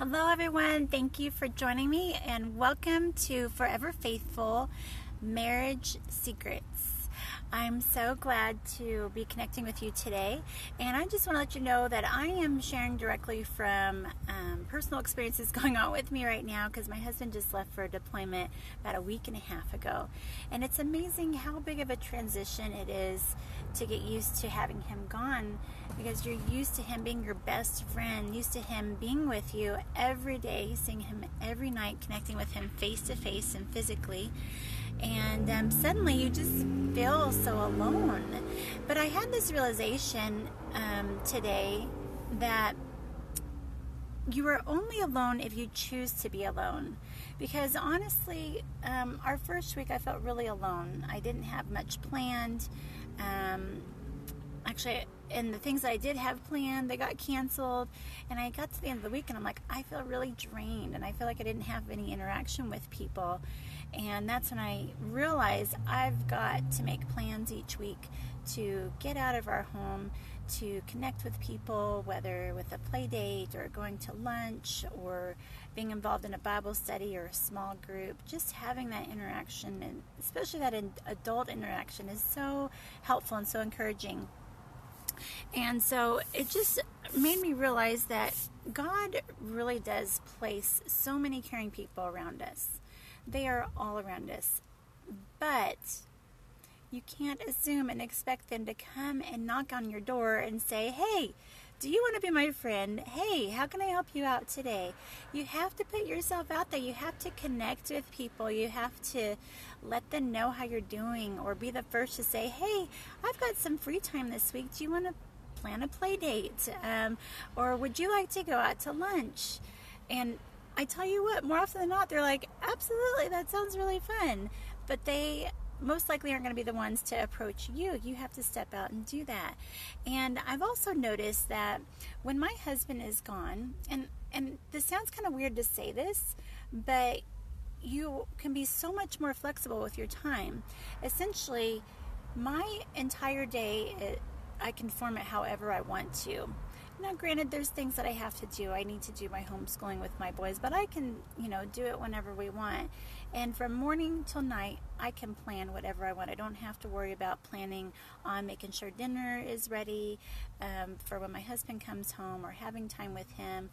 Hello, everyone. Thank you for joining me, and welcome to Forever Faithful Marriage Secrets. I'm so glad to be connecting with you today, and I just want to let you know that I am sharing directly from um, personal experiences going on with me right now because my husband just left for a deployment about a week and a half ago. And it's amazing how big of a transition it is to get used to having him gone because you're used to him being your best friend, used to him being with you every day, seeing him every night, connecting with him face to face and physically and um, suddenly you just feel so alone. But I had this realization um, today that you are only alone if you choose to be alone. Because honestly, um, our first week I felt really alone. I didn't have much planned. Um, actually, and the things I did have planned, they got canceled. And I got to the end of the week and I'm like, I feel really drained and I feel like I didn't have any interaction with people. And that's when I realized I've got to make plans each week to get out of our home, to connect with people, whether with a play date or going to lunch or being involved in a Bible study or a small group. Just having that interaction, and especially that adult interaction, is so helpful and so encouraging. And so it just made me realize that God really does place so many caring people around us. They are all around us. But you can't assume and expect them to come and knock on your door and say, hey, do you want to be my friend? Hey, how can I help you out today? You have to put yourself out there. You have to connect with people. You have to let them know how you're doing or be the first to say, hey, I've got some free time this week. Do you want to plan a play date? Um, or would you like to go out to lunch? And I tell you what, more often than not, they're like, absolutely, that sounds really fun. But they most likely aren't going to be the ones to approach you. You have to step out and do that. And I've also noticed that when my husband is gone, and and this sounds kind of weird to say this, but you can be so much more flexible with your time. Essentially, my entire day, I can form it however I want to. Now, granted, there's things that I have to do. I need to do my homeschooling with my boys, but I can, you know, do it whenever we want. And from morning till night, I can plan whatever I want. I don't have to worry about planning on making sure dinner is ready um, for when my husband comes home or having time with him.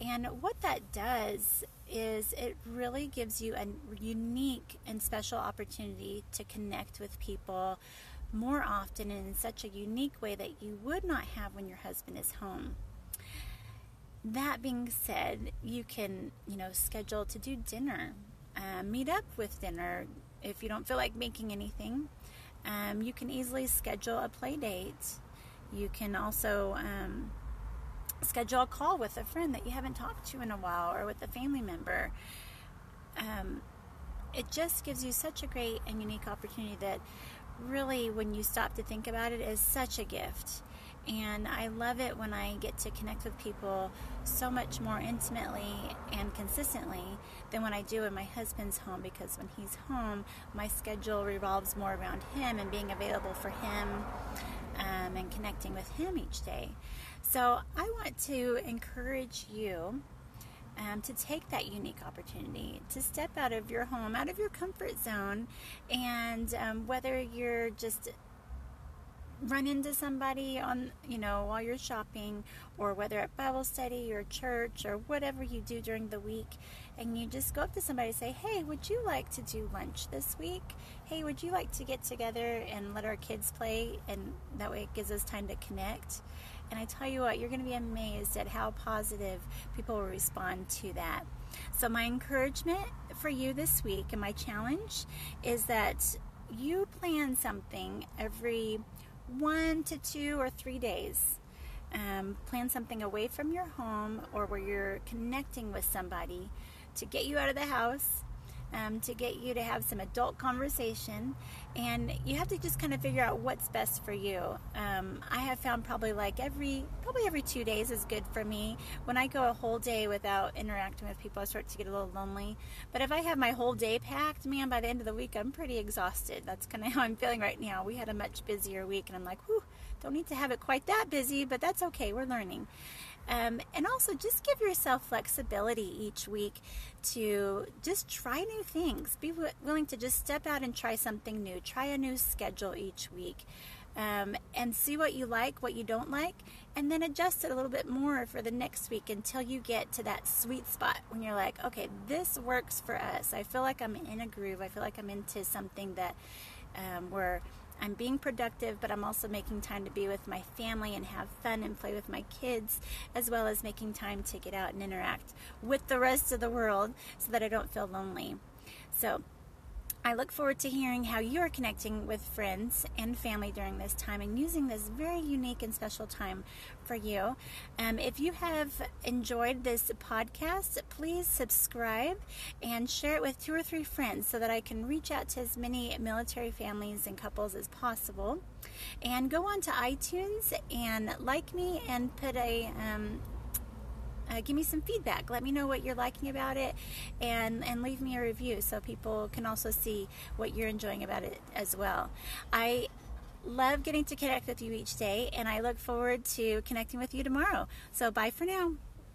And what that does is it really gives you a unique and special opportunity to connect with people more often and in such a unique way that you would not have when your husband is home. That being said, you can, you know, schedule to do dinner, uh, meet up with dinner if you don't feel like making anything. Um, you can easily schedule a play date. You can also um, schedule a call with a friend that you haven't talked to in a while or with a family member. Um, it just gives you such a great and unique opportunity that really, when you stop to think about it, is such a gift. And I love it when I get to connect with people so much more intimately and consistently than when I do in my husband's home because when he's home, my schedule revolves more around him and being available for him um, and connecting with him each day. So I want to encourage you um, to take that unique opportunity to step out of your home, out of your comfort zone, and um, whether you're just run into somebody on you know while you're shopping or whether at bible study or church or whatever you do during the week and you just go up to somebody and say hey would you like to do lunch this week? Hey would you like to get together and let our kids play? And that way it gives us time to connect and I tell you what, you're going to be amazed at how positive people will respond to that. So, my encouragement for you this week and my challenge is that you plan something every one to two or three days um, plan something away from your home or where you're connecting with somebody to get you out of the house um, to get you to have some adult conversation. And you have to just kind of figure out what's best for you. Um, I have found probably like every probably every two days is good for me. When I go a whole day without interacting with people, I start to get a little lonely. But if I have my whole day packed, man, by the end of the week, I'm pretty exhausted. That's kind of how I'm feeling right now. We had a much busier week, and I'm like, whew, don't need to have it quite that busy, but that's okay. We're learning. Um, and also, just give yourself flexibility each week to just try new things. Be w- willing to just step out and try something new. Try a new schedule each week. Um, and see what you like, what you don't like, and then adjust it a little bit more for the next week until you get to that sweet spot when you're like, okay, this works for us. I feel like I'm in a groove. I feel like I'm into something that um, where I'm being productive, but I'm also making time to be with my family and have fun and play with my kids, as well as making time to get out and interact with the rest of the world so that I don't feel lonely. So, I look forward to hearing how you are connecting with friends and family during this time and using this very unique and special time for you. Um, if you have enjoyed this podcast, please subscribe and share it with two or three friends so that I can reach out to as many military families and couples as possible. And go on to iTunes and like me and put a um, uh, give me some feedback. Let me know what you're liking about it, and and leave me a review so people can also see what you're enjoying about it as well. I love getting to connect with you each day, and I look forward to connecting with you tomorrow. So bye for now.